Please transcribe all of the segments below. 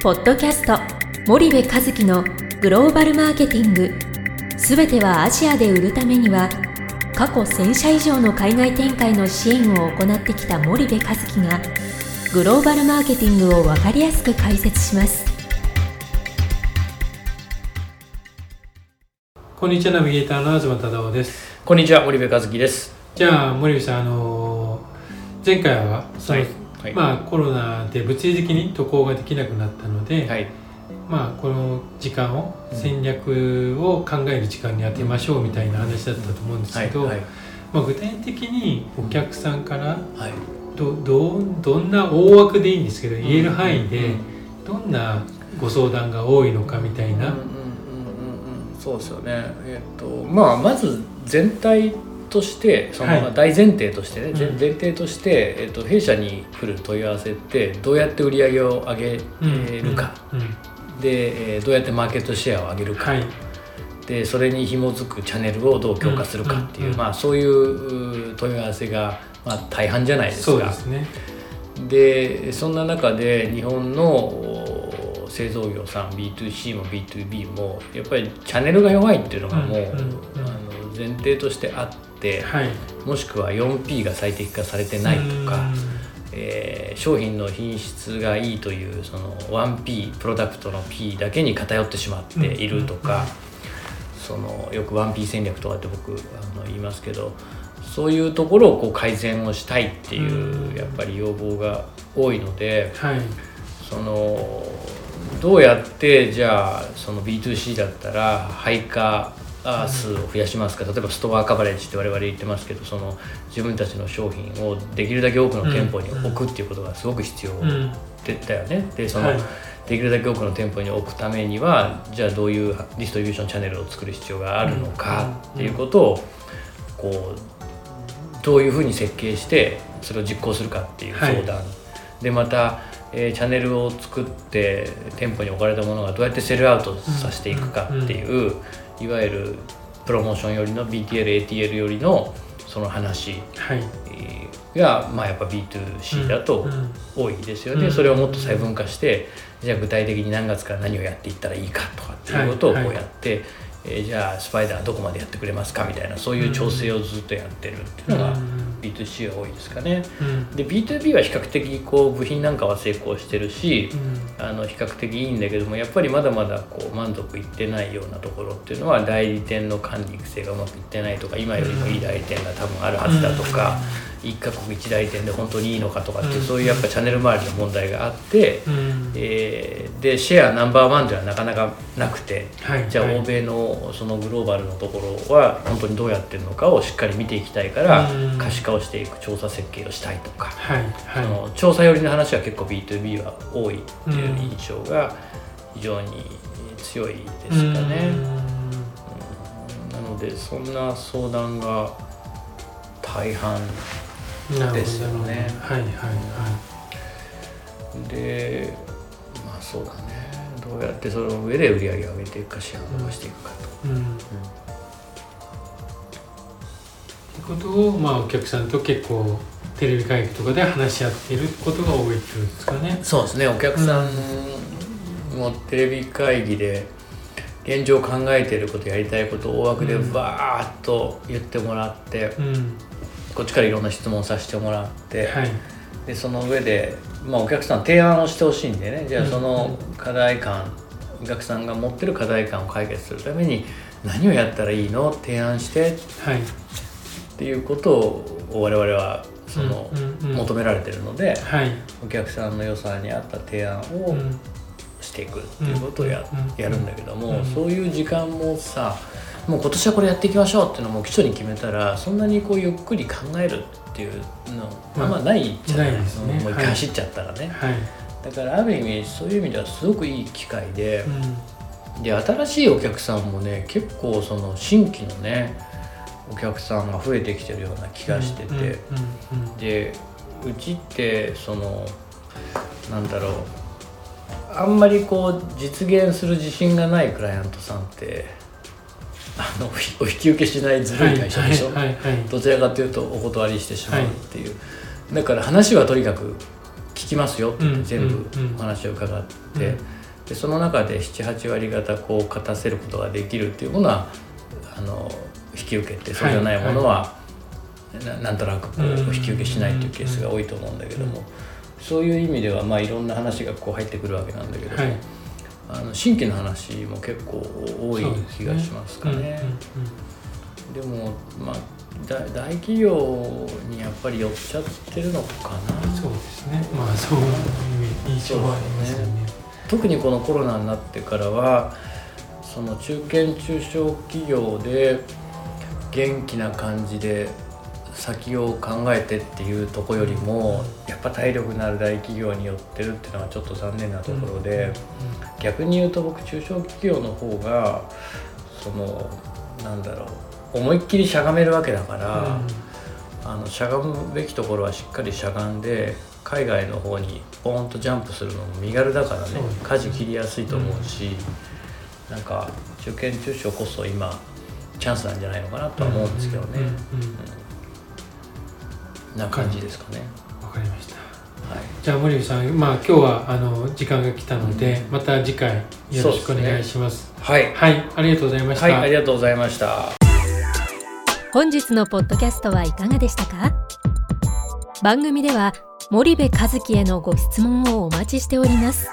ポッドキャスト森部和樹のグローバルマーケティング。すべてはアジアで売るためには過去1000社以上の海外展開の支援を行ってきた森部和樹がグローバルマーケティングを分かりやすく解説します。こんにちはナビゲーターの東忠夫です。こんにちは森部和樹です。じゃあ森部さんあの前回はその、はいまあコロナで物理的に渡航ができなくなったので、はい。まあこの時間をうん戦略を考える時間に当てましょうみたいな話だったと思うんですはい。けど、はい。まあ、具体的にお客さんからはい。どどうどんな大枠でいいんですけど言える範囲でうんどんなご相談が多いのかみたいな、そうですよね。えっ、とまあまず全体としてその、大前提としてね、前うん。前提としてえっ、と弊社に来る問い合わせってどうやって売り上げを上げるか、で、えーどうやってマーケットシェアを上げるか、はい。でそれに紐づくチャンネルをどう強化するかっていう、まあそういうう問い合わせがまあ大半じゃないですか。そうですね。でそんな中で日本のお製造業さん B2C も B2B もやっぱりチャンネルが弱いっていうのがもう、うん。うん。うん前提としてあってはい。もしくは 4P が最適化されてないとか、えー商品の品質がいいというその 1P プロダクトの P だけに偏ってしまっているとか、そのよく 1P 戦略とかって僕あの言いますけどそういうところをこう改善をしたいっていう、うん。やっぱり要望が多いのではい。そのどうやってじゃあその B2C だったら配下数を増やしますか例えばストアカバレッジって我々言ってますけどその自分たちの商品をできるだけ多くの店舗に置くっていうことがすごく必要うんだよね。でその、できるだけ多くの店舗に置くためにはじゃあどういうディストリビューションチャンネルを作る必要があるのかっていうことをこうどういうふうに設計してそれを実行するかっていう相談、でまた、えーチャンネルを作って店舗に置かれたものがどうやってセルアウトさせていくかっていう、いわゆるプロモーションよりの BTL、ATL よりのその話。が、まあ、やっぱ B2C だとうん。多いですよね、うん。それをもっと細分化してじゃあ具体的に何月から何をやっていったらいいかとかっていうことをはい。こうやって、えーじゃあスパイダーどこまでやってくれますかみたいなそういう調整をずっとやってるっていうのがうん。B2C は多いですかね。うん。で B2B は比較的こう部品なんかは成功してるし、うん。あの比較的いいんだけどもやっぱりまだまだこう満足いってないようなところっていうのは代理店の管理育成がうまくいってないとか今よりもいい代理店が多分あるはずだとか、一カ国一代理店で本当にいいのかとかっていう、うん。そういうやっぱチャンネル周りの問題があって、うん。えーでシェアナンバーワンではなかなかなくて。はい。じゃあはい欧米のそのグローバルのところは本当にどうやってるのかをしっかり見ていきたいからうん。可視化をしていく調査設計をしたいとか、はい。そはの調査寄りの話は結構 B2B は多いっていう印象が非常に強いですかね。うん。なのでそんな相談が大半ですよね。はいはいはでまあそうだね。どうやってその上で売り上げを上げていくかシェアを伸ばしていくかと。いうん。ってことをまあお客さんと結構テレビ会議とかで話し合っていることが多いってことですかね。そうですね。お客さんもテレビ会議で現状考えていることやりたいことを大枠でうんバーッと言ってもらって、うんこっちからいろんな質問させてもらって、はい。でその上で、まあ、お客さん提案をしてほしいんでね。じゃあうん。その課題感、お客さんが持ってる課題感を解決するために何をやったらいいの？提案して。はい。っていうことを我々はその、求められてるのではい。お客さんの予算に合った提案をうん。していくっていうことをや,、うん。やるんだけども、うん。そういう時間もさもう今年はこれやっていきましょうっていうのも基礎に決めたらそんなにこうゆっくり考えるっていうのまああんまないじゃない？ですね。もう一回はい走っちゃったらね、はい。だからある意味そういう意味ではすごくいい機会でう、ん。で新しいお客さんもね結構その新規のねお客さんが増えてきてるような気がしてて、うんうんうん。でうちってそのなんだろうあんまりこう実現する自信がないクライアントさんってあのお引き受けしないずるい会社でしょ、はいはいはいどちらかというとお断りしてしまうっていう、だから話はとにかく聞きますよって全部うんお話を伺って、うん。でその中で78割方こう勝たせることができるっていうものはあの引き受けてそうじゃないものは、ななんとなくこううん引き受けしないっていうケースが多いと思うんだけども、そういう意味ではまあいろんな話がこう入ってくるわけなんだけども、はいあの新規の話も結構多い気がしますかね。うんうんでもまあ大大企業にやっぱり寄っちゃってるのかな。そうですね。まあそういう印象はありますよね。特にこのコロナになってからはその中堅中小企業で元気な感じで先を考えてっていうとこよりもやっぱ体力のある大企業に寄ってるっていうのはちょっと残念なところで、逆に言うと僕中小企業の方がそのなんだろう思いっきりしゃがめるわけだから。あのしゃがむべきところはしっかりしゃがんで海外の方にポーンとジャンプするのも身軽だからね舵切りやすいと思うし、なんか中堅中小こそ今チャンスなんじゃないのかなとは思うんですけどね、うんな感じですかね、わかりました。はい、じゃあ森部さんまあ今日はあの時間が来たので、また次回よろしくお願いします。はい、はい。ありがとうございました、はい、ありがとうございました。本日のポッドキャストはいかがでしたか？番組では森部和樹へのご質問をお待ちしております。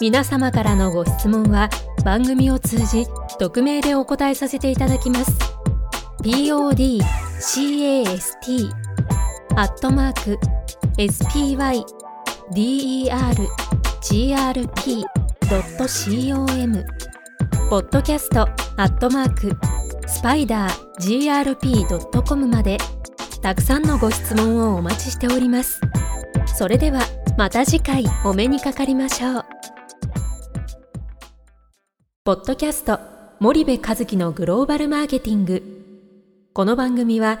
皆様からのご質問は番組を通じ匿名でお答えさせていただきます。podcast アットマーク spydergrp.com ポッドキャストアットマークスパイダー grp.com までたくさんのご質問をお待ちしております。それではまた次回お目にかかりましょう。ポッドキャスト森部和樹のグローバルマーケティング。この番組は